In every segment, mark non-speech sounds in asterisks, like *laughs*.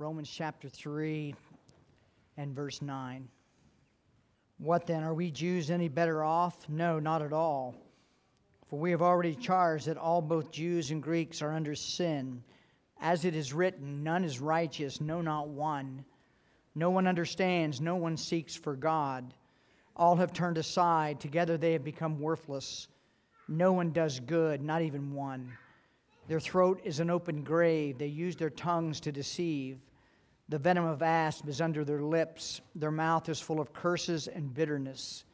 Romans chapter 3 and verse 9. What then? Are we Jews any better off? No, not at all. For we have already charged that all, both Jews and Greeks, are under sin. As it is written, none is righteous, no, not one. No one understands, no one seeks for God. All have turned aside, together they have become worthless. No one does good, not even one. Their throat is an open grave, they use their tongues to deceive. The venom of asp is under their lips, their mouth is full of curses and bitterness.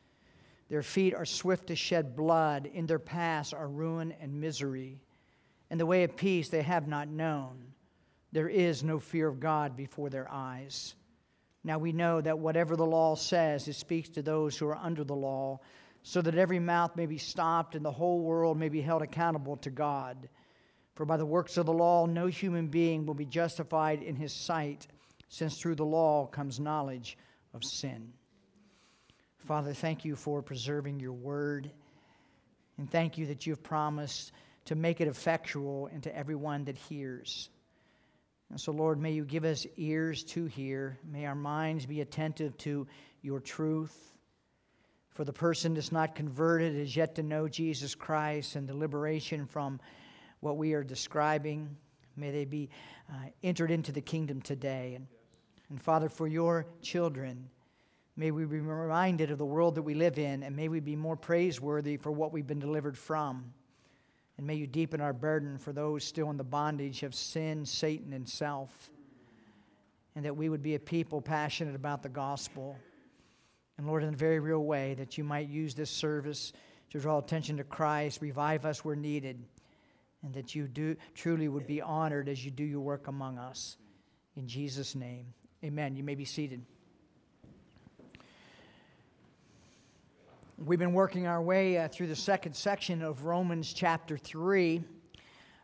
Their feet are swift to shed blood, in their paths are ruin and misery. And the way of peace they have not known. There is no fear of God before their eyes. Now we know that whatever the law says, it speaks to those who are under the law, so that every mouth may be stopped and the whole world may be held accountable to God. For by the works of the law, no human being will be justified in his sight, since through the law comes knowledge of sin. Father, thank you for preserving your word. And thank you that you have promised to make it effectual into everyone that hears. And so, Lord, may you give us ears to hear. May our minds be attentive to your truth. For the person that's not converted is yet to know Jesus Christ and the liberation from what we are describing. May they be uh, entered into the kingdom today. And, and Father, for your children, may we be reminded of the world that we live in, and may we be more praiseworthy for what we've been delivered from. And may you deepen our burden for those still in the bondage of sin, Satan, and self. And that we would be a people passionate about the gospel. And Lord, in a very real way, that you might use this service to draw attention to Christ, revive us where needed and that you do truly would be honored as you do your work among us. In Jesus' name, amen. You may be seated. We've been working our way uh, through the second section of Romans chapter 3.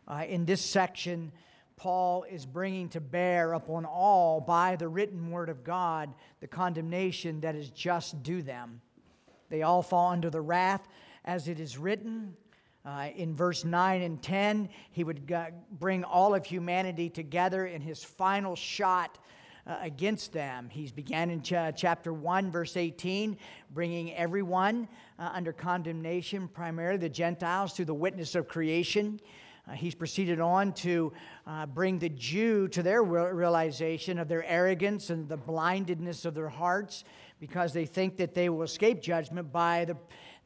Uh, in this section, Paul is bringing to bear upon all by the written word of God the condemnation that is just due them. They all fall under the wrath as it is written. Uh, in verse 9 and 10, he would bring all of humanity together in his final shot uh, against them. He began in ch- chapter 1, verse 18, bringing everyone uh, under condemnation, primarily the Gentiles, through the witness of creation. Uh, he's proceeded on to uh, bring the Jew to their realization of their arrogance and the blindedness of their hearts because they think that they will escape judgment by the,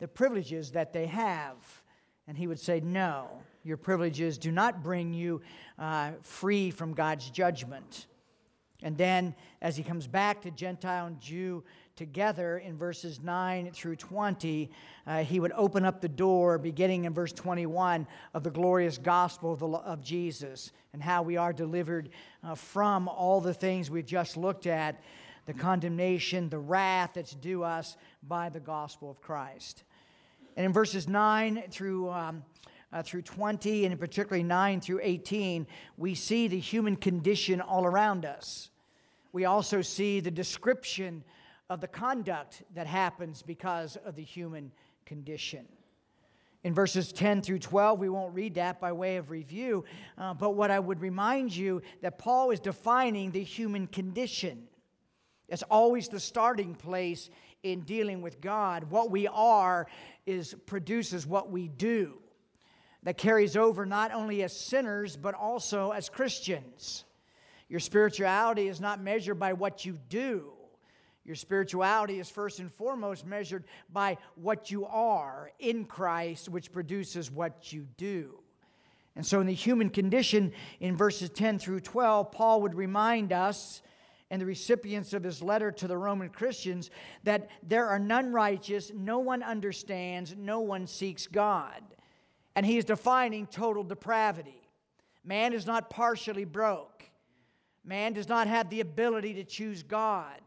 the privileges that they have. And he would say, No, your privileges do not bring you uh, free from God's judgment. And then, as he comes back to Gentile and Jew together in verses 9 through 20, uh, he would open up the door, beginning in verse 21, of the glorious gospel of, the, of Jesus and how we are delivered uh, from all the things we've just looked at the condemnation, the wrath that's due us by the gospel of Christ. And in verses 9 through, um, uh, through 20, and particularly 9 through 18, we see the human condition all around us. We also see the description of the conduct that happens because of the human condition. In verses 10 through 12, we won't read that by way of review, uh, but what I would remind you that Paul is defining the human condition. It's always the starting place in dealing with God. What we are is produces what we do. That carries over not only as sinners, but also as Christians. Your spirituality is not measured by what you do. Your spirituality is first and foremost measured by what you are in Christ, which produces what you do. And so, in the human condition, in verses 10 through 12, Paul would remind us and the recipients of his letter to the Roman Christians that there are none righteous, no one understands, no one seeks God. And he is defining total depravity. Man is not partially broke, man does not have the ability to choose God.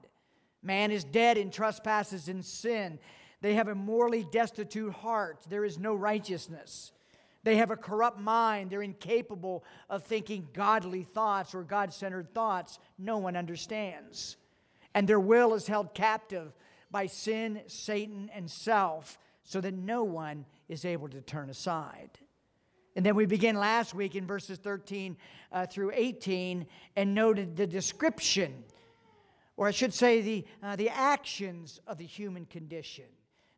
Man is dead in trespasses and sin. They have a morally destitute heart. There is no righteousness. They have a corrupt mind. They're incapable of thinking godly thoughts or God centered thoughts. No one understands. And their will is held captive by sin, Satan, and self, so that no one is able to turn aside. And then we began last week in verses 13 uh, through 18 and noted the description, or I should say, the, uh, the actions of the human condition.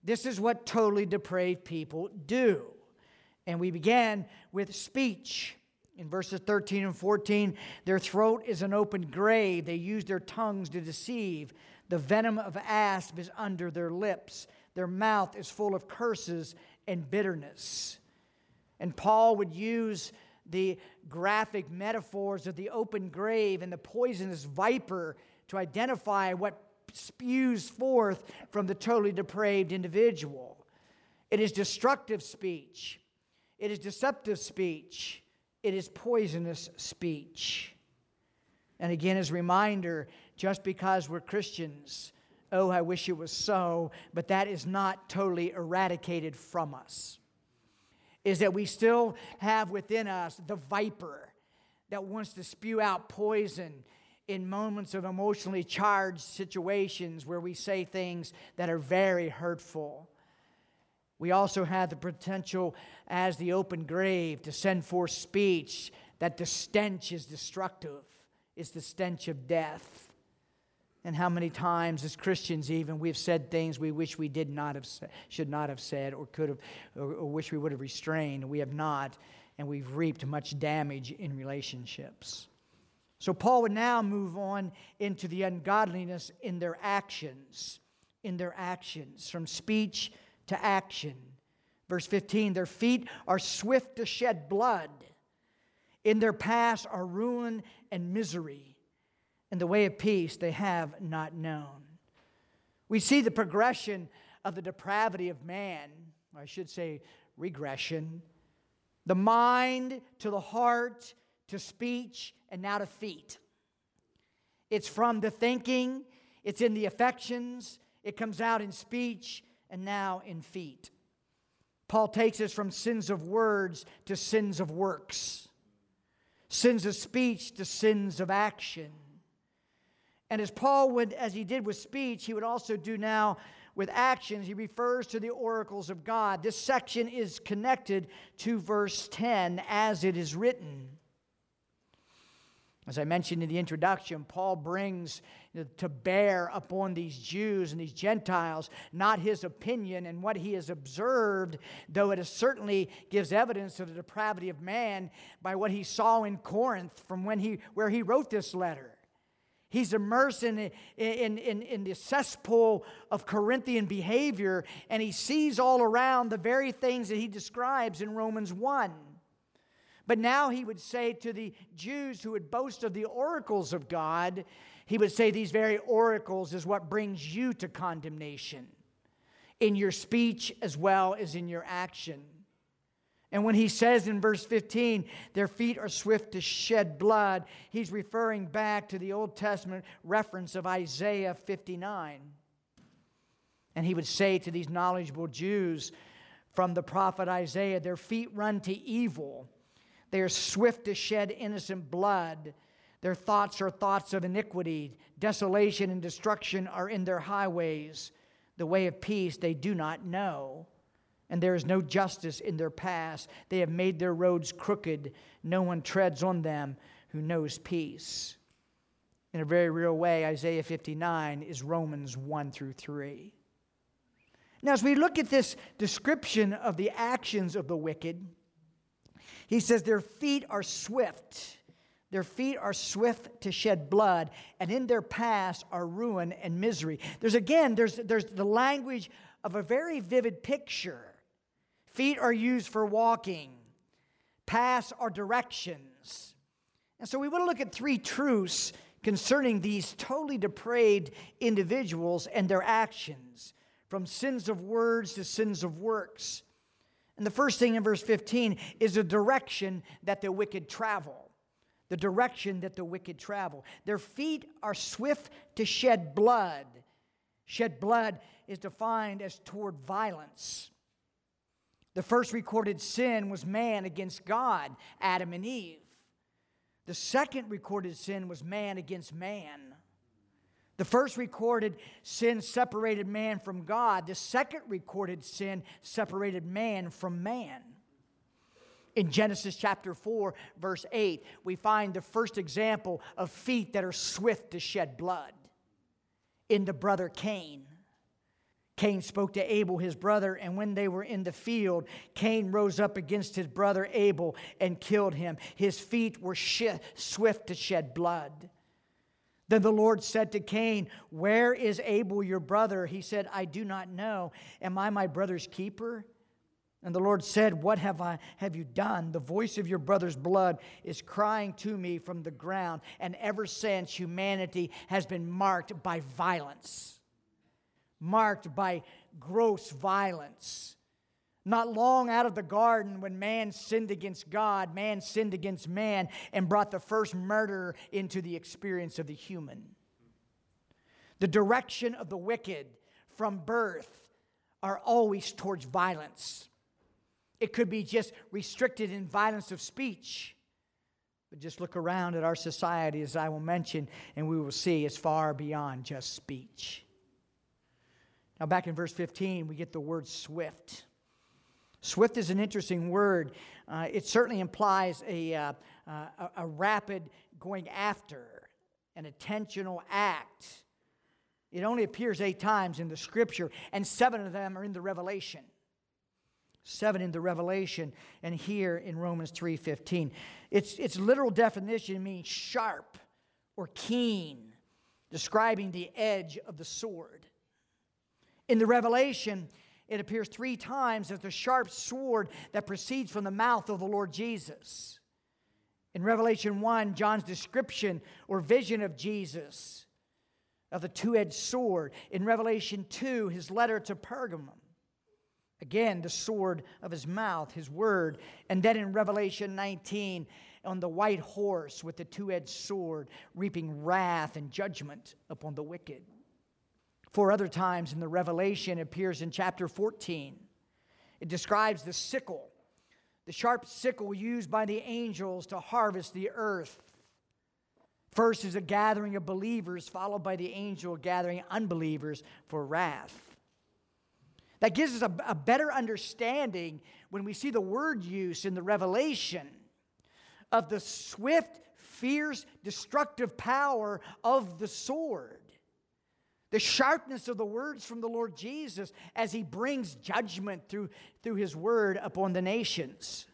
This is what totally depraved people do. And we began with speech. In verses 13 and 14, their throat is an open grave. They use their tongues to deceive. The venom of asp is under their lips. Their mouth is full of curses and bitterness. And Paul would use the graphic metaphors of the open grave and the poisonous viper to identify what spews forth from the totally depraved individual. It is destructive speech, it is deceptive speech, it is poisonous speech. And again, as a reminder, just because we're Christians, oh, I wish it was so, but that is not totally eradicated from us. Is that we still have within us the viper that wants to spew out poison in moments of emotionally charged situations where we say things that are very hurtful. We also have the potential, as the open grave, to send forth speech that the stench is destructive, is the stench of death. And how many times, as Christians, even we've said things we wish we did not have should not have said, or could have, or, or wish we would have restrained. We have not, and we've reaped much damage in relationships. So Paul would now move on into the ungodliness in their actions, in their actions, from speech to action. Verse 15 their feet are swift to shed blood, in their paths are ruin and misery, In the way of peace they have not known. We see the progression of the depravity of man, I should say regression, the mind to the heart to speech and now to feet. It's from the thinking, it's in the affections, it comes out in speech, and now in feet. Paul takes us from sins of words to sins of works, sins of speech to sins of action. And as Paul would, as he did with speech, he would also do now with actions. He refers to the oracles of God. This section is connected to verse 10 as it is written. As I mentioned in the introduction, Paul brings to bear upon these Jews and these Gentiles not his opinion and what he has observed, though it certainly gives evidence of the depravity of man by what he saw in Corinth from when he, where he wrote this letter. He's immersed in, in, in, in, the cesspool of Corinthian behavior, and he sees all around the very things that he describes in Romans 1. But now he would say to the Jews who would boast of the oracles of God, he would say these very oracles is what brings you to condemnation in your speech as well as in your action. And when he says in verse 15, their feet are swift to shed blood, he's referring back to the Old Testament reference of Isaiah 59. And he would say to these knowledgeable Jews from the prophet Isaiah, their feet run to evil they are swift to shed innocent blood. Their thoughts are thoughts of iniquity. Desolation and destruction are in their highways. The way of peace they do not know. And there is no justice in their paths. They have made their roads crooked. No one treads on them who knows peace. In a very real way, Isaiah 59 is Romans 1 through 3. Now, as we look at this description of the actions of the wicked, he says, Their feet are swift. Their feet are swift to shed blood, and in their paths are ruin and misery. There's again, there's, there's the language of a very vivid picture. Feet are used for walking, paths are directions. And so we want to look at three truths concerning these totally depraved individuals and their actions, from sins of words to sins of works. And the first thing in verse 15 is the direction that the wicked travel. The direction that the wicked travel. Their feet are swift to shed blood. Shed blood is defined as toward violence. The first recorded sin was man against God, Adam and Eve. The second recorded sin was man against man. The first recorded sin separated man from God. The second recorded sin separated man from man. In Genesis chapter 4, verse 8, we find the first example of feet that are swift to shed blood in the brother Cain. Cain spoke to Abel, his brother, and when they were in the field, Cain rose up against his brother Abel and killed him. His feet were swift to shed blood. Then the Lord said to Cain, Where is Abel your brother? He said, I do not know. Am I my brother's keeper? And the Lord said, What have I have you done? The voice of your brother's blood is crying to me from the ground, and ever since humanity has been marked by violence marked by gross violence. Not long out of the garden, when man sinned against God, man sinned against man and brought the first murder into the experience of the human. The direction of the wicked from birth are always towards violence. It could be just restricted in violence of speech. But just look around at our society, as I will mention, and we will see it's far beyond just speech. Now, back in verse 15, we get the word swift. Swift is an interesting word. Uh, it certainly implies a, uh, uh, a rapid going after, an intentional act. It only appears eight times in the scripture, and seven of them are in the Revelation. Seven in the Revelation, and here in Romans 3:15. Its, its literal definition means sharp or keen, describing the edge of the sword. In the Revelation, it appears three times as the sharp sword that proceeds from the mouth of the Lord Jesus. In Revelation 1, John's description or vision of Jesus, of the two edged sword. In Revelation 2, his letter to Pergamum. Again, the sword of his mouth, his word. And then in Revelation 19, on the white horse with the two edged sword, reaping wrath and judgment upon the wicked. Four other times in the Revelation appears in chapter 14. It describes the sickle, the sharp sickle used by the angels to harvest the earth. First is a gathering of believers, followed by the angel gathering unbelievers for wrath. That gives us a, a, better understanding when we see the word use in the Revelation of the swift, fierce, destructive power of the sword the sharpness of the words from the Lord Jesus as he brings judgment through, through his word upon the nations.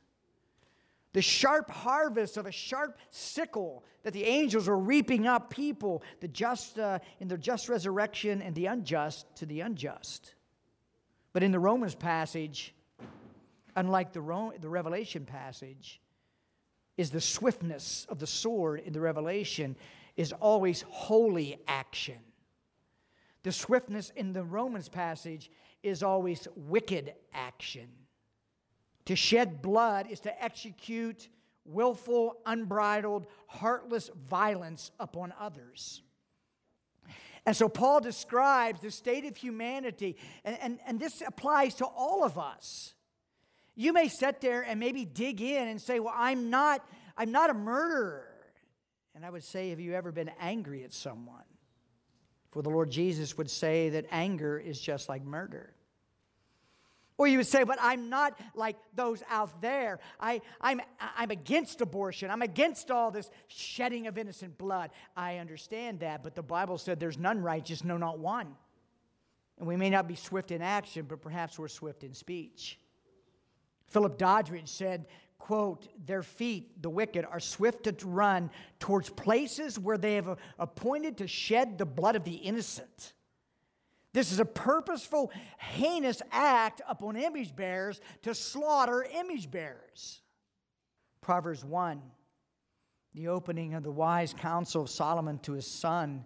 The sharp harvest of a sharp sickle that the angels are reaping up people, the just uh, in their just resurrection and the unjust to the unjust. But in the Romans passage, unlike the, Ro- the Revelation passage, is the swiftness of the sword in the Revelation is always holy action. The swiftness in the Romans passage is always wicked action. To shed blood is to execute willful, unbridled, heartless violence upon others. And so Paul describes the state of humanity, and, and, and this applies to all of us. You may sit there and maybe dig in and say, Well, I'm not, I'm not a murderer. And I would say, Have you ever been angry at someone? For the Lord Jesus would say that anger is just like murder. Or you would say, but I'm not like those out there. I, I'm, I'm against abortion. I'm against all this shedding of innocent blood. I understand that, but the Bible said there's none righteous, no, not one. And we may not be swift in action, but perhaps we're swift in speech. Philip Doddridge said quote, their feet, the wicked, are swift to run towards places where they have appointed to shed the blood of the innocent. This is a purposeful, heinous act upon image bearers to slaughter image bearers. Proverbs 1, the opening of the wise counsel of Solomon to his son.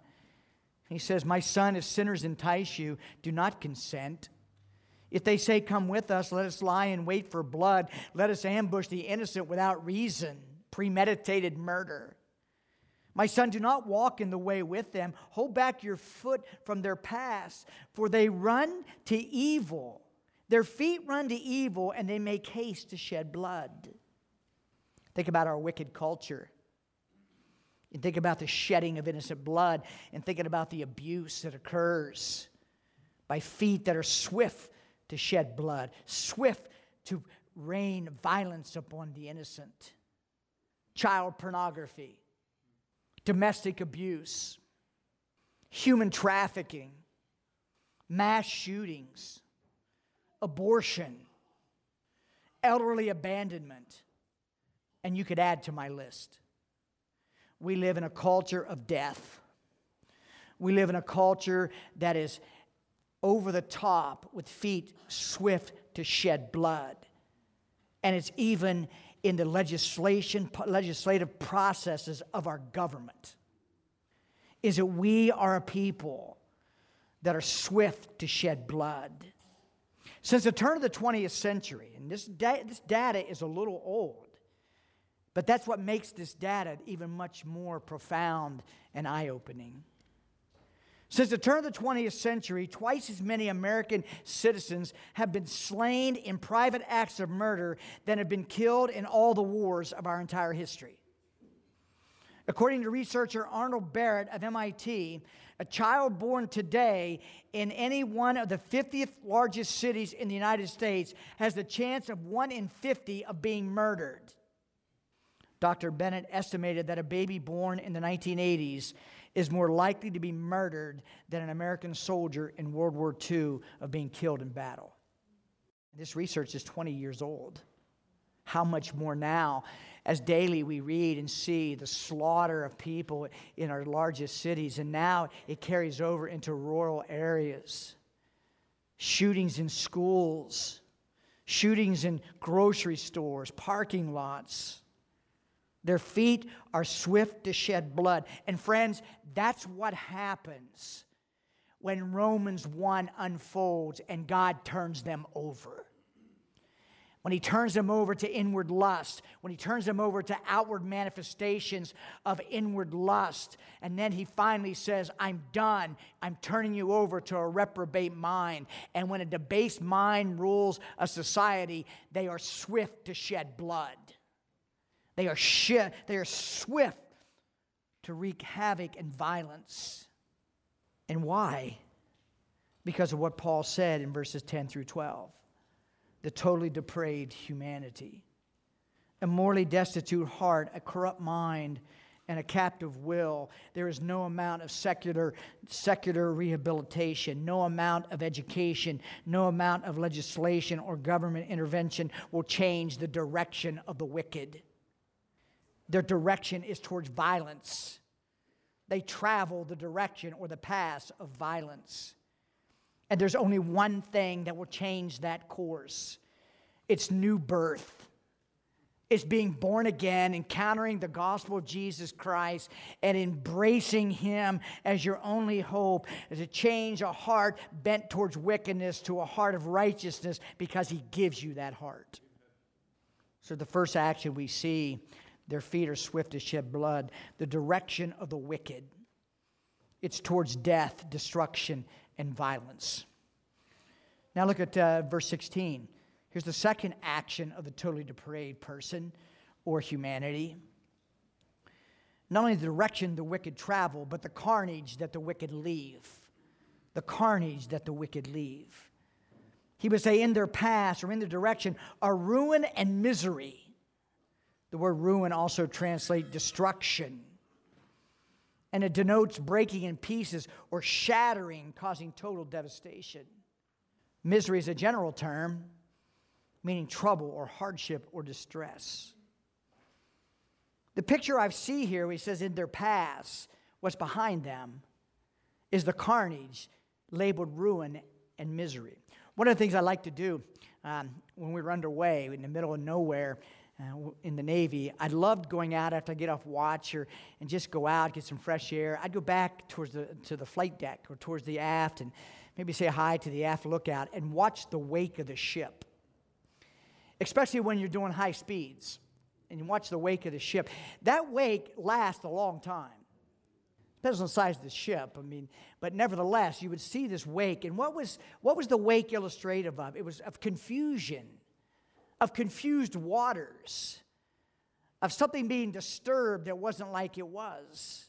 He says, My son, if sinners entice you, do not consent. If they say, Come with us, let us lie in wait for blood, let us ambush the innocent without reason, premeditated murder. My son, do not walk in the way with them. Hold back your foot from their paths, for they run to evil. Their feet run to evil, and they make haste to shed blood. Think about our wicked culture. And think about the shedding of innocent blood, and thinking about the abuse that occurs by feet that are swift to shed blood, swift to rain violence upon the innocent, child pornography, domestic abuse, human trafficking, mass shootings, abortion, elderly abandonment, and you could add to my list. We live in a culture of death. We live in a culture that is over the top with feet swift to shed blood. And it's even in the legislation, legislative processes of our government. Is that we are a people that are swift to shed blood. Since the turn of the 20th century, and this, da- this data is a little old, but that's what makes this data even much more profound and eye opening. Since the turn of the 20th century, twice as many American citizens have been slain in private acts of murder than have been killed in all the wars of our entire history. According to researcher Arnold Barnett of MIT, a child born today in any one of the 50th largest cities in the United States has the chance of 1 in 50 of being murdered. Dr. Bennett estimated that a baby born in the 1980s is more likely to be murdered than an American soldier in World War II of being killed in battle. This research is 20 years old. How much more now, as daily we read and see the slaughter of people in our largest cities, and now it carries over into rural areas. Shootings in schools, shootings in grocery stores, parking lots. Their feet are swift to shed blood. And friends, that's what happens when Romans 1 unfolds and God turns them over. When he turns them over to inward lust, when he turns them over to outward manifestations of inward lust, and then he finally says, I'm done. I'm turning you over to a reprobate mind. And when a debased mind rules a society, they are swift to shed blood. They are, shi- they are swift to wreak havoc and violence. And why? Because of what Paul said in verses 10 through 12 the totally depraved humanity, a morally destitute heart, a corrupt mind, and a captive will. There is no amount of secular, secular rehabilitation, no amount of education, no amount of legislation or government intervention will change the direction of the wicked their direction is towards violence. They travel the direction or the path of violence. And there's only one thing that will change that course it's new birth. It's being born again, encountering the gospel of Jesus Christ, and embracing Him as your only hope, to change a heart bent towards wickedness to a heart of righteousness because He gives you that heart. So, the first action we see their feet are swift to shed blood. The direction of the wicked. It's towards death, destruction, and violence. Now look at uh, verse 16. Here's the second action of the totally depraved person or humanity. Not only the direction the wicked travel, but the carnage that the wicked leave. The carnage that the wicked leave. He would say, in their path or in their direction are ruin and misery. The word ruin also translates destruction. And it denotes breaking in pieces or shattering, causing total devastation. Misery is a general term, meaning trouble or hardship or distress. The picture I see here, he says, in their past, what's behind them, is the carnage labeled ruin and misery. One of the things I like to do um, when we were underway in the middle of nowhere uh, in the Navy, I loved going out after I get off watch or and just go out, get some fresh air. I'd go back towards the to the flight deck or towards the aft and maybe say hi to the aft lookout and watch the wake of the ship. Especially when you're doing high speeds and you watch the wake of the ship. That wake lasts a long time. Depends on the size of the ship, I mean, but nevertheless, you would see this wake. And what was, what was the wake illustrative of? It was of confusion of confused waters, of something being disturbed that wasn't like it was.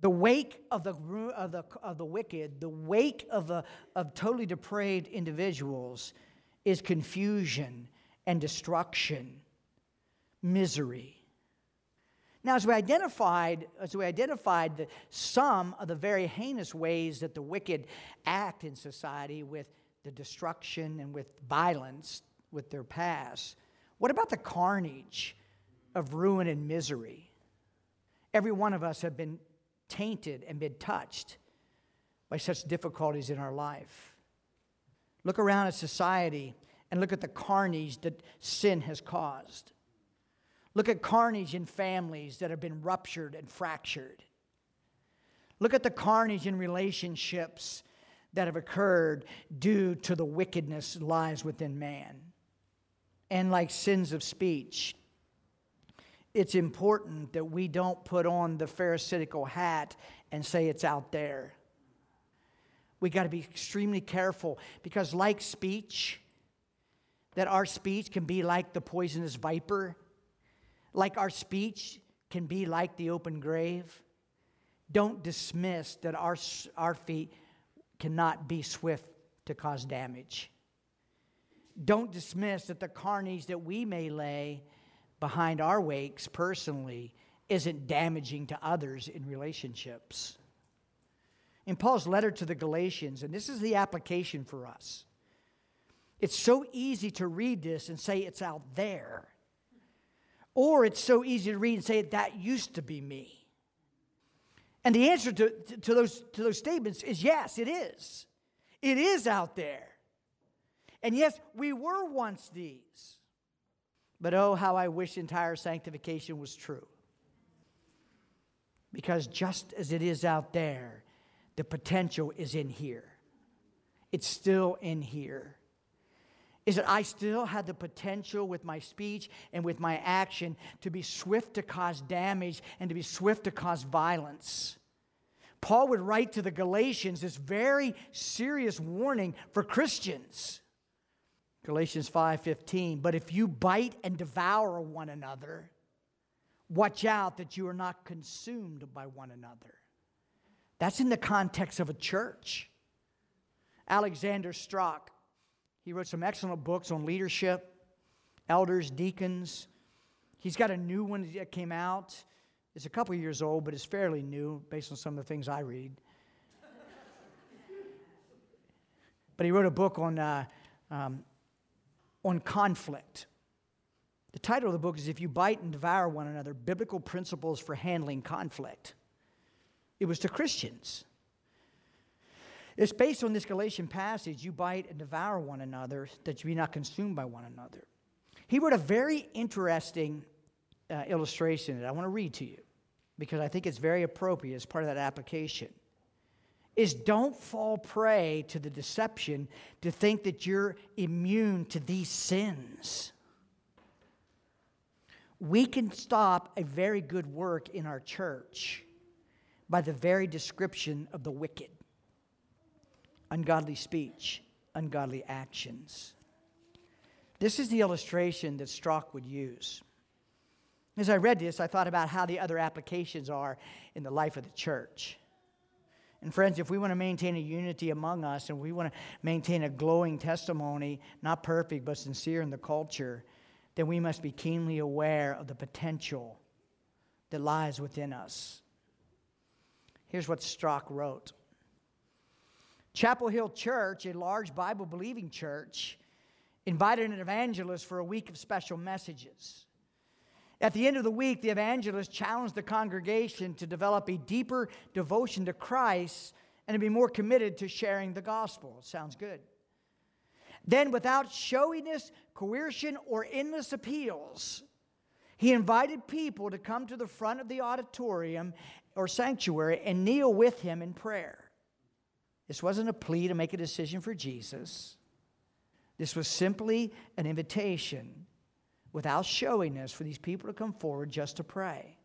The wake of the, of the, of the wicked, the wake of, the, of totally depraved individuals is confusion and destruction, misery. Now, as we identified, as we identified the, some of the very heinous ways that the wicked act in society with the destruction and with violence with their past, what about the carnage of ruin and misery? Every one of us have been tainted and been touched by such difficulties in our life. Look around at society and look at the carnage that sin has caused. Look at carnage in families that have been ruptured and fractured. Look at the carnage in relationships that have occurred due to the wickedness lies within man. And like sins of speech, it's important that we don't put on the Pharisaical hat and say it's out there. We got to be extremely careful because, like speech, that our speech can be like the poisonous viper, like our speech can be like the open grave. Don't dismiss that our, our feet cannot be swift to cause damage. Don't dismiss that the carnage that we may lay behind our wakes personally isn't damaging to others in relationships. In Paul's letter to the Galatians, and this is the application for us, it's so easy to read this and say it's out there. Or it's so easy to read and say that used to be me. And the answer to, to, those, to those statements is yes, it is. It is out there. And yes, we were once these. But oh, how I wish entire sanctification was true. Because just as it is out there, the potential is in here. It's still in here. Is that I still had the potential with my speech and with my action to be swift to cause damage and to be swift to cause violence. Paul would write to the Galatians this very serious warning for Christians. Galatians 5:15, but if you bite and devour one another, watch out that you are not consumed by one another. That's in the context of a church. Alexander Strauch, he wrote some excellent books on leadership, elders, deacons. He's got a new one that came out. It's a couple years old, but it's fairly new based on some of the things I read. *laughs* but he wrote a book on uh, um, on conflict. The title of the book is If You Bite and Devour One Another Biblical Principles for Handling Conflict. It was to Christians. It's based on this Galatian passage you bite and devour one another, that you be not consumed by one another. He wrote a very interesting uh, illustration that I want to read to you because I think it's very appropriate as part of that application is don't fall prey to the deception to think that you're immune to these sins. We can stop a very good work in our church by the very description of the wicked ungodly speech, ungodly actions. This is the illustration that Strauch would use. As I read this, I thought about how the other applications are in the life of the church. And friends, if we want to maintain a unity among us and we want to maintain a glowing testimony, not perfect but sincere in the culture, then we must be keenly aware of the potential that lies within us. Here's what Strauch wrote Chapel Hill Church, a large Bible believing church, invited an evangelist for a week of special messages. At the end of the week, the evangelist challenged the congregation to develop a deeper devotion to Christ and to be more committed to sharing the gospel. Sounds good. Then, without showiness, coercion, or endless appeals, he invited people to come to the front of the auditorium or sanctuary and kneel with him in prayer. This wasn't a plea to make a decision for Jesus. This was simply an invitation without showiness for these people to come forward just to pray.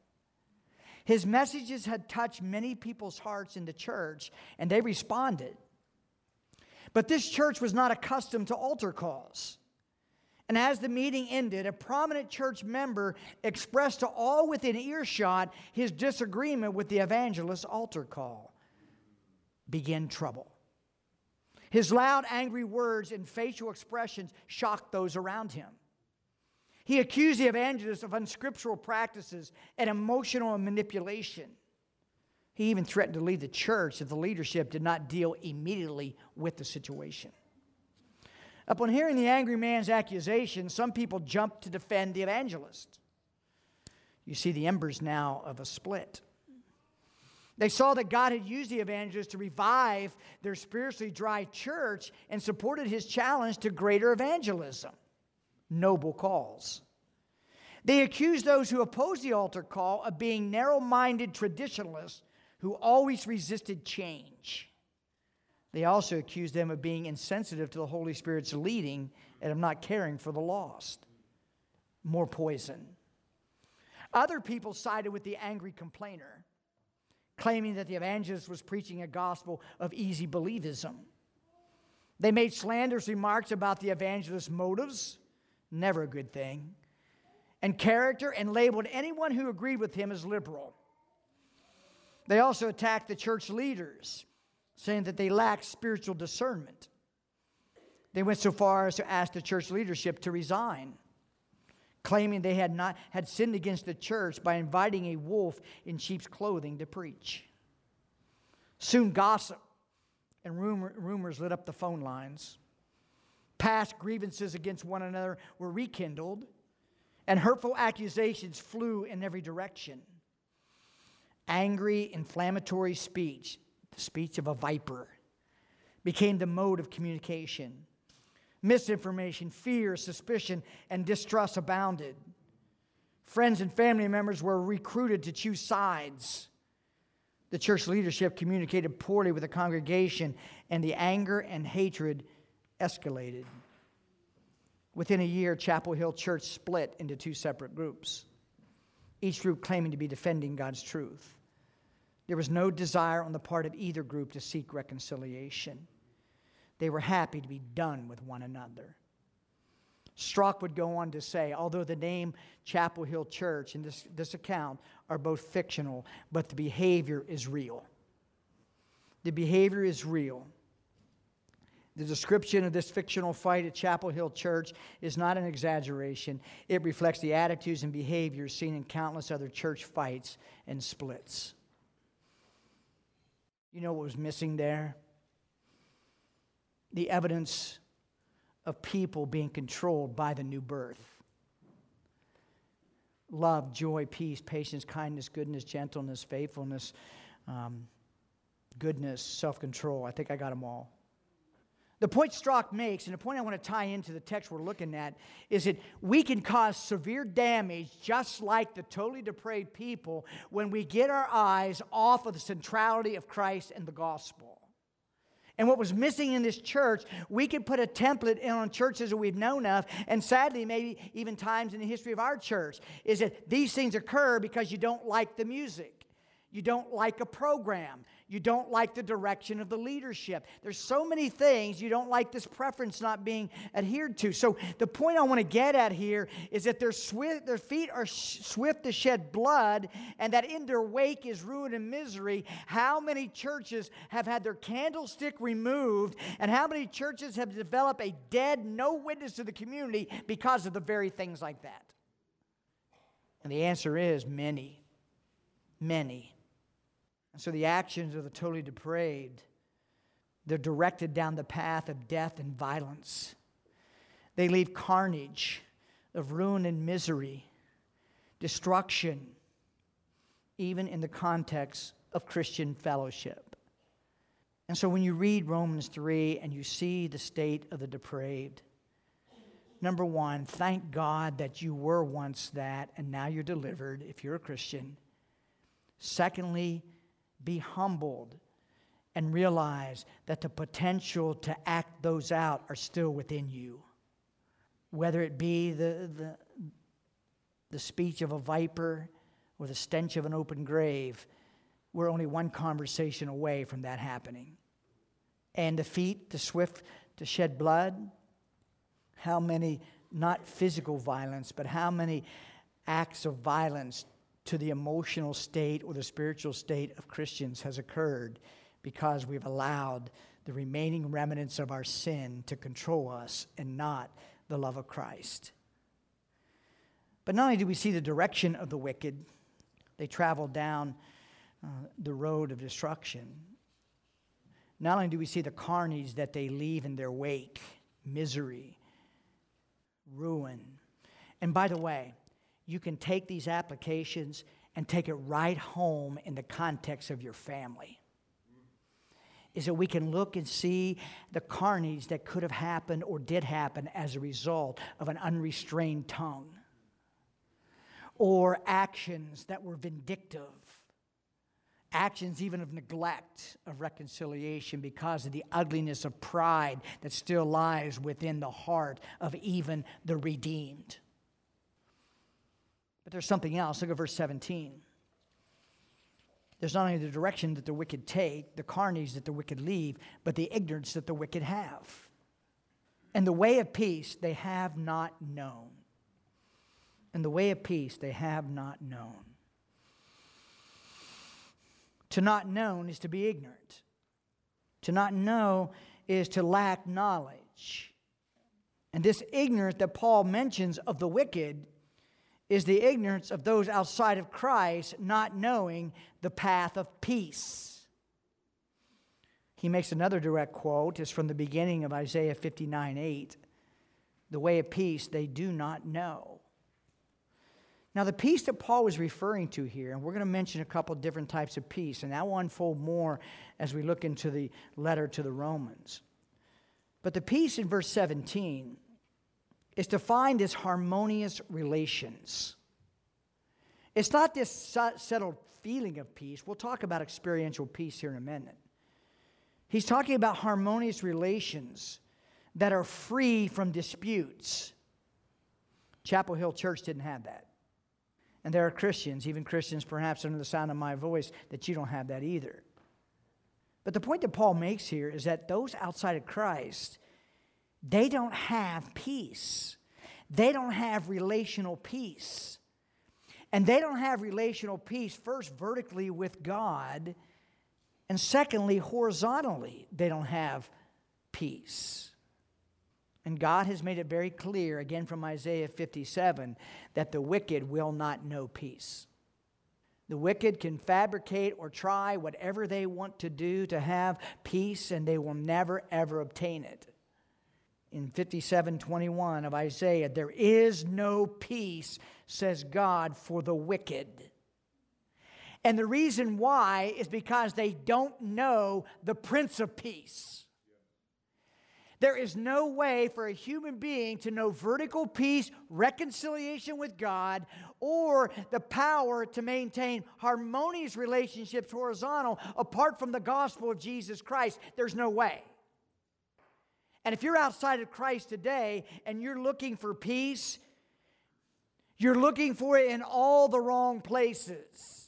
His messages had touched many people's hearts in the church, and they responded. But this church was not accustomed to altar calls. And as the meeting ended, a prominent church member expressed to all within earshot his disagreement with the evangelist's altar call. Begin trouble. His loud, angry words and facial expressions shocked those around him. He accused the evangelists of unscriptural practices and emotional manipulation. He even threatened to leave the church if the leadership did not deal immediately with the situation. Upon hearing the angry man's accusation, some people jumped to defend the evangelist. You see the embers now of a split. They saw that God had used the evangelist to revive their spiritually dry church and supported his challenge to greater evangelism. Noble calls. They accused those who opposed the altar call of being narrow minded traditionalists who always resisted change. They also accused them of being insensitive to the Holy Spirit's leading and of not caring for the lost. More poison. Other people sided with the angry complainer claiming that the evangelist was preaching a gospel of easy believism. They made slanderous remarks about the evangelist's motives, never a good thing, and character, and labeled anyone who agreed with him as liberal. They also attacked the church leaders, saying that they lacked spiritual discernment. They went so far as to ask the church leadership to resign claiming they had not had sinned against the church by inviting a wolf in sheep's clothing to preach. Soon gossip and rumor, rumors lit up the phone lines. Past grievances against one another were rekindled, and hurtful accusations flew in every direction. Angry, inflammatory speech, the speech of a viper, became the mode of communication misinformation, fear, suspicion, and distrust abounded. Friends and family members were recruited to choose sides. The church leadership communicated poorly with the congregation, and the anger and hatred escalated. Within a year, Chapel Hill Church split into two separate groups, each group claiming to be defending God's truth. There was no desire on the part of either group to seek reconciliation. They were happy to be done with one another. Strauch would go on to say, although the name Chapel Hill Church and this, this account are both fictional, but the behavior is real. The behavior is real. The description of this fictional fight at Chapel Hill Church is not an exaggeration. It reflects the attitudes and behaviors seen in countless other church fights and splits. You know what was missing there? the evidence of people being controlled by the new birth love, joy, peace, patience, kindness, goodness, gentleness, faithfulness, um, goodness, self control. I think I got them all. The point Strauch makes, and the point I want to tie into the text we're looking at, is that we can cause severe damage just like the totally depraved people when we get our eyes off of the centrality of Christ and the gospel. And what was missing in this church, we could put a template in on churches that we've known of, and sadly, maybe even times in the history of our church, is that these things occur because you don't like the music. You don't like a program. You don't like the direction of the leadership. There's so many things you don't like this preference not being adhered to. So the point I want to get at here is that their, swift, their feet are swift to shed blood, and that in their wake is ruin and misery. How many churches have had their candlestick removed, and how many churches have developed a dead, no witness to the community because of the very things like that? And the answer is many, many. And so the actions of the totally depraved, they're directed down the path of death and violence. They leave carnage of ruin and misery, destruction, even in the context of Christian fellowship. And so when you read Romans 3 and you see the state of the depraved, number one, thank God that you were once that and now you're delivered if you're a Christian. Secondly, be humbled and realize that the potential to act those out are still within you. Whether it be the, the, the speech of a viper or the stench of an open grave, we're only one conversation away from that happening. And the feet, the swift to shed blood, how many, not physical violence, but how many acts of violence to the emotional state or the spiritual state of Christians has occurred because we've allowed the remaining remnants of our sin to control us and not the love of Christ. But not only do we see the direction of the wicked, they travel down uh, the road of destruction. Not only do we see the carnage that they leave in their wake, misery, ruin. And by the way, you can take these applications and take it right home in the context of your family. Is that we can look and see the carnage that could have happened or did happen as a result of an unrestrained tongue or actions that were vindictive, actions even of neglect of reconciliation because of the ugliness of pride that still lies within the heart of even the redeemed. But there's something else. Look at verse 17. There's not only the direction that the wicked take, the carnage that the wicked leave, but the ignorance that the wicked have. And the way of peace they have not known. And the way of peace they have not known. To not know is to be ignorant. To not know is to lack knowledge. And this ignorance that Paul mentions of the wicked is the ignorance of those outside of Christ not knowing the path of peace. He makes another direct quote, it's from the beginning of Isaiah 59 8. The way of peace they do not know. Now, the peace that Paul was referring to here, and we're going to mention a couple different types of peace, and that will unfold more as we look into the letter to the Romans. But the peace in verse 17 is to find this harmonious relations. It's not this settled feeling of peace. We'll talk about experiential peace here in a minute. He's talking about harmonious relations that are free from disputes. Chapel Hill Church didn't have that. And there are Christians, even Christians perhaps under the sound of my voice, that you don't have that either. But the point that Paul makes here is that those outside of Christ they don't have peace. They don't have relational peace. And they don't have relational peace, first, vertically with God, and secondly, horizontally, they don't have peace. And God has made it very clear, again from Isaiah 57, that the wicked will not know peace. The wicked can fabricate or try whatever they want to do to have peace, and they will never, ever obtain it in 57:21 of Isaiah, there is no peace, says God, for the wicked. And the reason why is because they don't know the Prince of Peace. There is no way for a human being to know vertical peace, reconciliation with God, or the power to maintain harmonious relationships horizontal apart from the gospel of Jesus Christ. There's no way. And if you're outside of Christ today and you're looking for peace, you're looking for it in all the wrong places.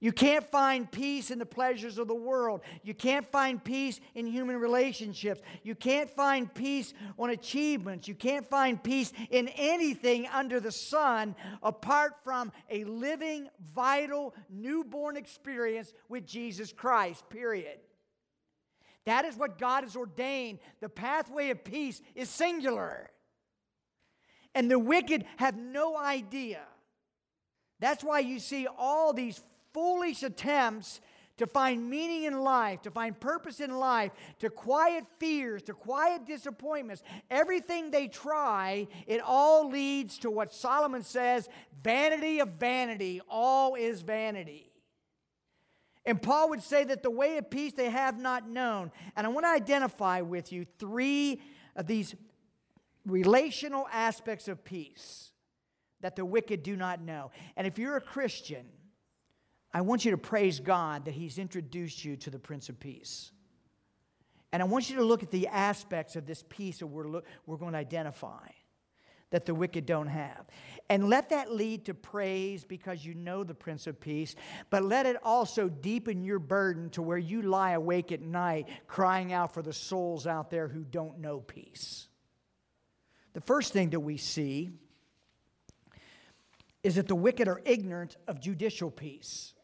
You can't find peace in the pleasures of the world. You can't find peace in human relationships. You can't find peace on achievements. You can't find peace in anything under the sun apart from a living, vital, newborn experience with Jesus Christ, period. That is what God has ordained. The pathway of peace is singular. And the wicked have no idea. That's why you see all these foolish attempts to find meaning in life, to find purpose in life, to quiet fears, to quiet disappointments. Everything they try, it all leads to what Solomon says vanity of vanity. All is vanity. And Paul would say that the way of peace they have not known. And I want to identify with you three of these relational aspects of peace that the wicked do not know. And if you're a Christian, I want you to praise God that He's introduced you to the Prince of Peace. And I want you to look at the aspects of this peace that we're, we're going to identify that the wicked don't have. And let that lead to praise because you know the Prince of Peace, but let it also deepen your burden to where you lie awake at night crying out for the souls out there who don't know peace. The first thing that we see is that the wicked are ignorant of judicial peace.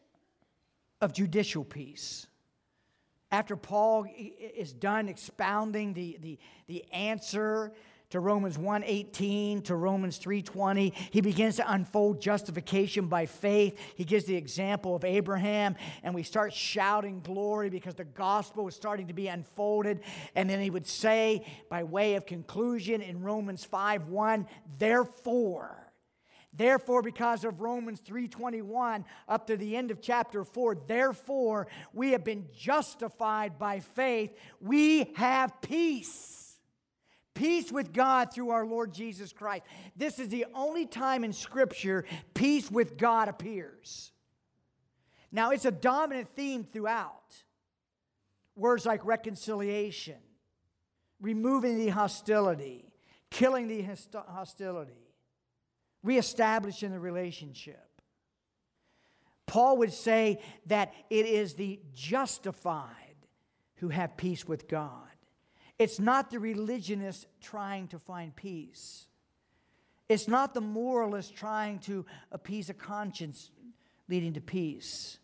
Of judicial peace. After Paul is done expounding the, the, the answer to Romans 1:18 to Romans 3:20. He begins to unfold justification by faith. He gives the example of Abraham and we start shouting glory because the gospel is starting to be unfolded and then he would say by way of conclusion in Romans 5:1, therefore Therefore, because of Romans 3:21 up to the end of chapter 4, therefore we have been justified by faith. We have peace Peace with God through our Lord Jesus Christ. This is the only time in Scripture peace with God appears. Now, it's a dominant theme throughout. Words like reconciliation, removing the hostility, killing the hostility, reestablishing the relationship. Paul would say that it is the justified who have peace with God. It's not the religionist trying to find peace. It's not the moralist trying to appease a conscience leading to peace.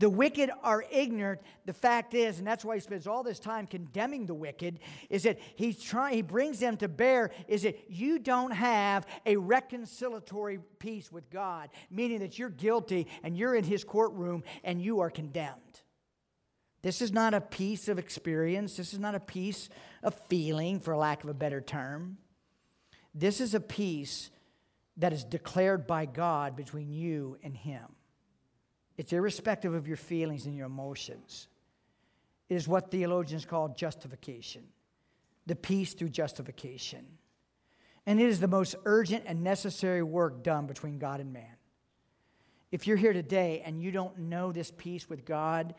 The wicked are ignorant. The fact is, and that's why he spends all this time condemning the wicked, is that he's trying, he brings them to bear, is that you don't have a reconciliatory peace with God, meaning that you're guilty and you're in his courtroom and you are condemned. This is not a peace of experience. This is not a peace of feeling, for lack of a better term. This is a peace that is declared by God between you and Him. It's irrespective of your feelings and your emotions. It is what theologians call justification the peace through justification. And it is the most urgent and necessary work done between God and man. If you're here today and you don't know this peace with God,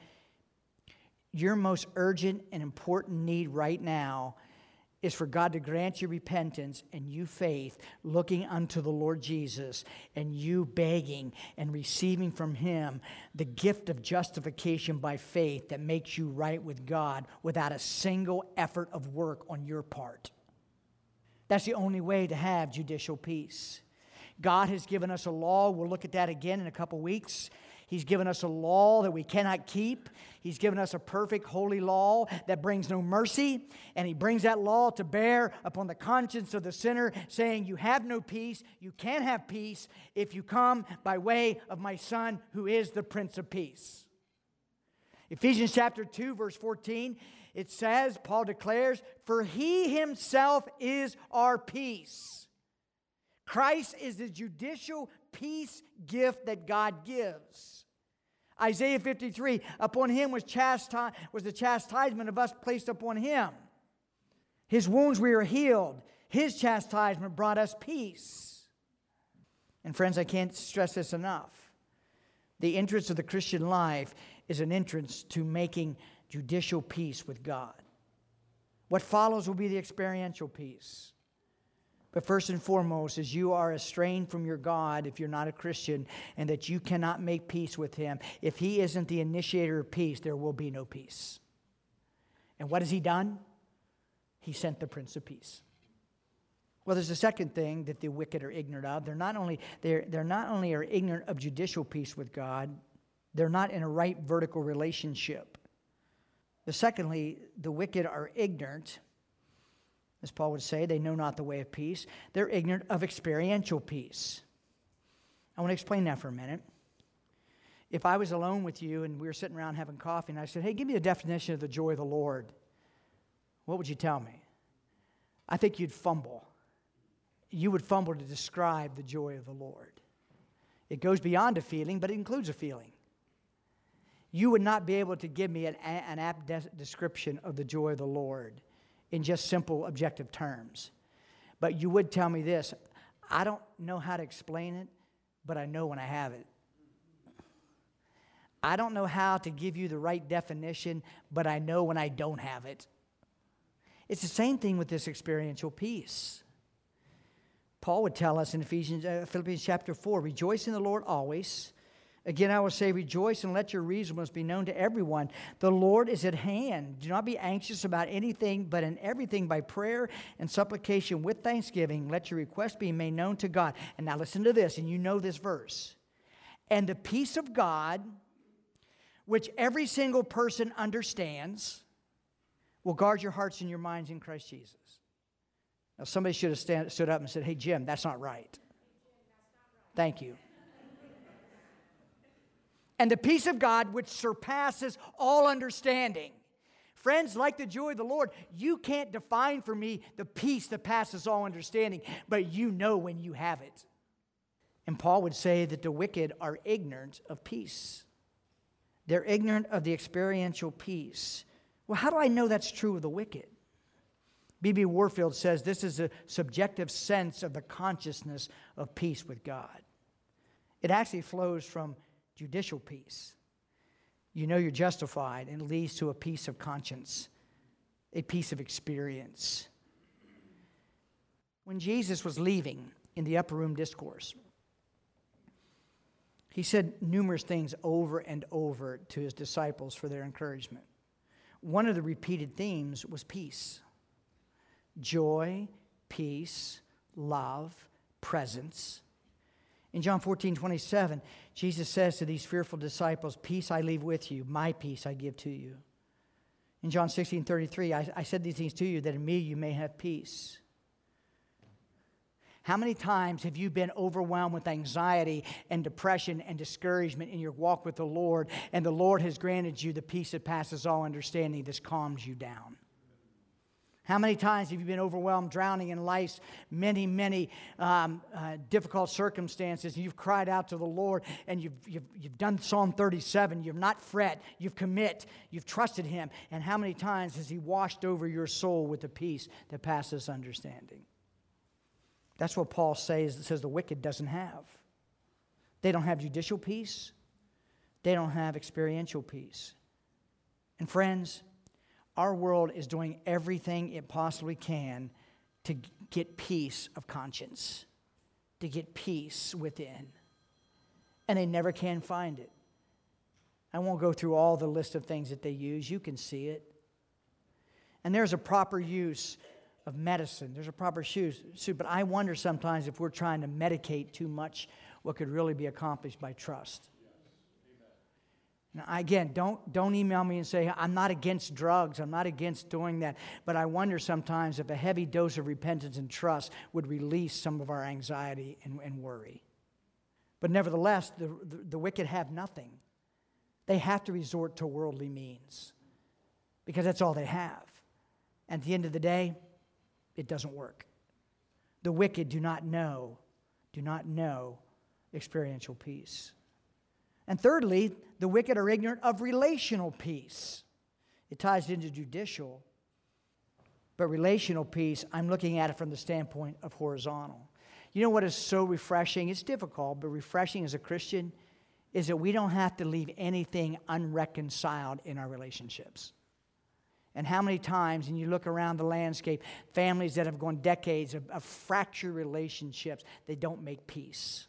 your most urgent and important need right now is for God to grant you repentance and you faith, looking unto the Lord Jesus, and you begging and receiving from Him the gift of justification by faith that makes you right with God without a single effort of work on your part. That's the only way to have judicial peace. God has given us a law. We'll look at that again in a couple weeks. He's given us a law that we cannot keep. He's given us a perfect, holy law that brings no mercy. And He brings that law to bear upon the conscience of the sinner, saying, You have no peace. You can't have peace if you come by way of my Son, who is the Prince of Peace. Ephesians chapter 2, verse 14, it says, Paul declares, For He Himself is our peace. Christ is the judicial peace gift that God gives. Isaiah 53, upon him was, chasti- was the chastisement of us placed upon him. His wounds we are healed. His chastisement brought us peace. And friends, I can't stress this enough. The entrance of the Christian life is an entrance to making judicial peace with God. What follows will be the experiential peace. But first and foremost, is you are estranged from your God if you're not a Christian and that you cannot make peace with Him. If He isn't the initiator of peace, there will be no peace. And what has He done? He sent the Prince of Peace. Well, there's a second thing that the wicked are ignorant of. They're not only, they're, they're not only are ignorant of judicial peace with God, they're not in a right vertical relationship. The secondly, the wicked are ignorant as Paul would say, they know not the way of peace. They're ignorant of experiential peace. I want to explain that for a minute. If I was alone with you and we were sitting around having coffee and I said, hey, give me a definition of the joy of the Lord, what would you tell me? I think you'd fumble. You would fumble to describe the joy of the Lord. It goes beyond a feeling, but it includes a feeling. You would not be able to give me an, an apt de- description of the joy of the Lord in just simple objective terms. But you would tell me this I don't know how to explain it, but I know when I have it. I don't know how to give you the right definition, but I know when I don't have it. It's the same thing with this experiential peace. Paul would tell us in Ephesians, uh, Philippians chapter 4 rejoice in the Lord always. Again, I will say, rejoice and let your reasonableness be known to everyone. The Lord is at hand. Do not be anxious about anything, but in everything by prayer and supplication with thanksgiving, let your request be made known to God. And now listen to this, and you know this verse. And the peace of God, which every single person understands, will guard your hearts and your minds in Christ Jesus. Now, somebody should have stand, stood up and said, Hey, Jim, that's not right. Thank you. And the peace of God, which surpasses all understanding. Friends, like the joy of the Lord, you can't define for me the peace that passes all understanding, but you know when you have it. And Paul would say that the wicked are ignorant of peace. They're ignorant of the experiential peace. Well, how do I know that's true of the wicked? B.B. Warfield says this is a subjective sense of the consciousness of peace with God. It actually flows from judicial peace. You know you're justified, and it leads to a peace of conscience, a peace of experience. When Jesus was leaving in the upper room discourse, he said numerous things over and over to his disciples for their encouragement. One of the repeated themes was peace joy, peace, love, presence. In John 14, 27, Jesus says to these fearful disciples, Peace I leave with you, my peace I give to you. In John 16, 33, I, I said these things to you that in me you may have peace. How many times have you been overwhelmed with anxiety and depression and discouragement in your walk with the Lord, and the Lord has granted you the peace that passes all understanding, this calms you down? How many times have you been overwhelmed, drowning in life's many, many um, uh, difficult circumstances, and you've cried out to the Lord, and you've, you've, you've done Psalm 37, you've not fret, you've commit, you've trusted Him, and how many times has He washed over your soul with the peace that passes understanding? That's what Paul says, says the wicked doesn't have. They don't have judicial peace, they don't have experiential peace. And friends, our world is doing everything it possibly can to get peace of conscience, to get peace within. And they never can find it. I won't go through all the list of things that they use. You can see it. And there's a proper use of medicine. There's a proper use, but I wonder sometimes if we're trying to medicate too much what could really be accomplished by trust. Again, don't, don't email me and say, I'm not against drugs, I'm not against doing that. But I wonder sometimes if a heavy dose of repentance and trust would release some of our anxiety and, and worry. But nevertheless, the, the, the wicked have nothing. They have to resort to worldly means because that's all they have. And at the end of the day, it doesn't work. The wicked do not know, do not know experiential peace. And thirdly, the wicked are ignorant of relational peace. It ties into judicial. But relational peace, I'm looking at it from the standpoint of horizontal. You know what is so refreshing? It's difficult, but refreshing as a Christian is that we don't have to leave anything unreconciled in our relationships. And how many times, and you look around the landscape, families that have gone decades of, of fractured relationships, they don't make peace.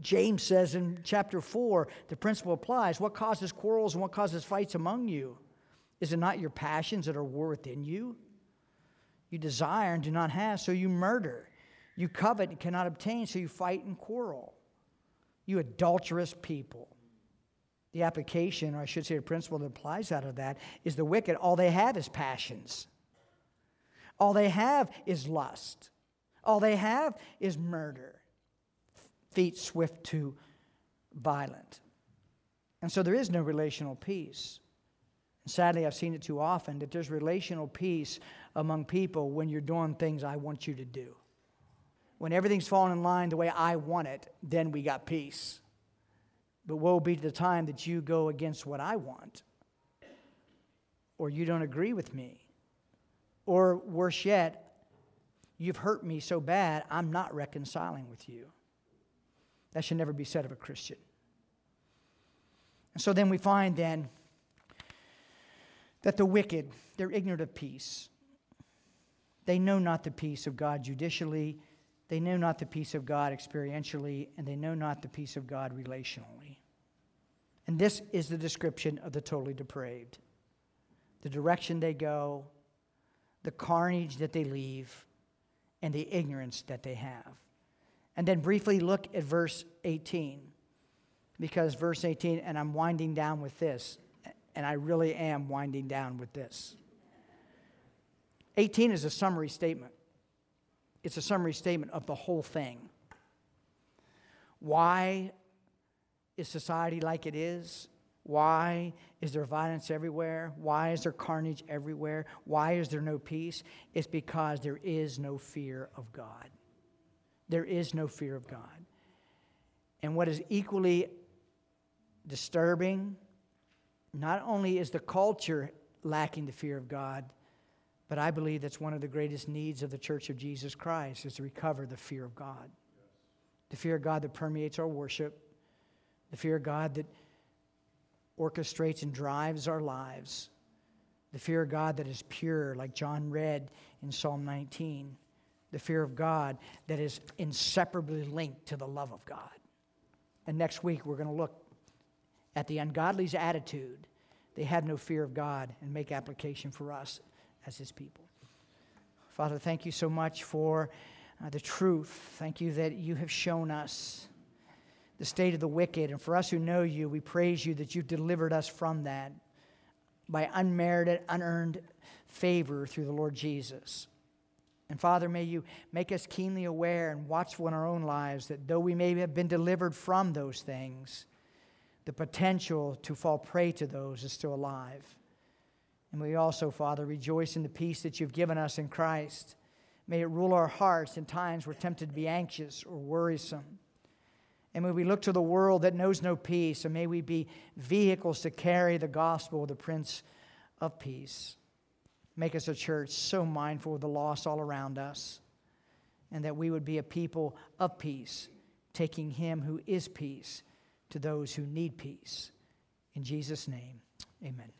James says in chapter 4, the principle applies. What causes quarrels and what causes fights among you? Is it not your passions that are war within you? You desire and do not have, so you murder. You covet and cannot obtain, so you fight and quarrel. You adulterous people. The application, or I should say, the principle that applies out of that, is the wicked. All they have is passions. All they have is lust. All they have is murder feet swift to violent. And so there is no relational peace. And sadly, I've seen it too often that there's relational peace among people when you're doing things I want you to do. When everything's falling in line the way I want it, then we got peace. But woe be to the time that you go against what I want, or you don't agree with me, or worse yet, you've hurt me so bad, I'm not reconciling with you. That should never be said of a Christian. And so then we find then that the wicked, they're ignorant of peace. They know not the peace of God judicially, they know not the peace of God experientially, and they know not the peace of God relationally. And this is the description of the totally depraved the direction they go, the carnage that they leave, and the ignorance that they have. And then briefly look at verse 18, because verse 18, and I'm winding down with this, and I really am winding down with this. 18 is a summary statement. It's a summary statement of the whole thing. Why is society like it is? Why is there violence everywhere? Why is there carnage everywhere? Why is there no peace? It's because there is no fear of God. There is no fear of God. And what is equally disturbing, not only is the culture lacking the fear of God, but I believe that's one of the greatest needs of the Church of Jesus Christ is to recover the fear of God. The fear of God that permeates our worship, the fear of God that orchestrates and drives our lives, the fear of God that is pure, like John read in Psalm 19, the fear of God that is inseparably linked to the love of God. And next week, we're going to look at the ungodly's attitude. They have no fear of God and make application for us as his people. Father, thank you so much for uh, the truth. Thank you that you have shown us the state of the wicked. And for us who know you, we praise you that you've delivered us from that by unmerited, unearned favor through the Lord Jesus. And Father, may you make us keenly aware and watchful in our own lives that though we may have been delivered from those things, the potential to fall prey to those is still alive. And we also, Father, rejoice in the peace that you've given us in Christ. May it rule our hearts in times we're tempted to be anxious or worrisome. And may we look to the world that knows no peace, and may we be vehicles to carry the gospel of the Prince of Peace. Make us a church so mindful of the loss all around us, and that we would be a people of peace, taking Him who is peace to those who need peace. In Jesus' name, amen.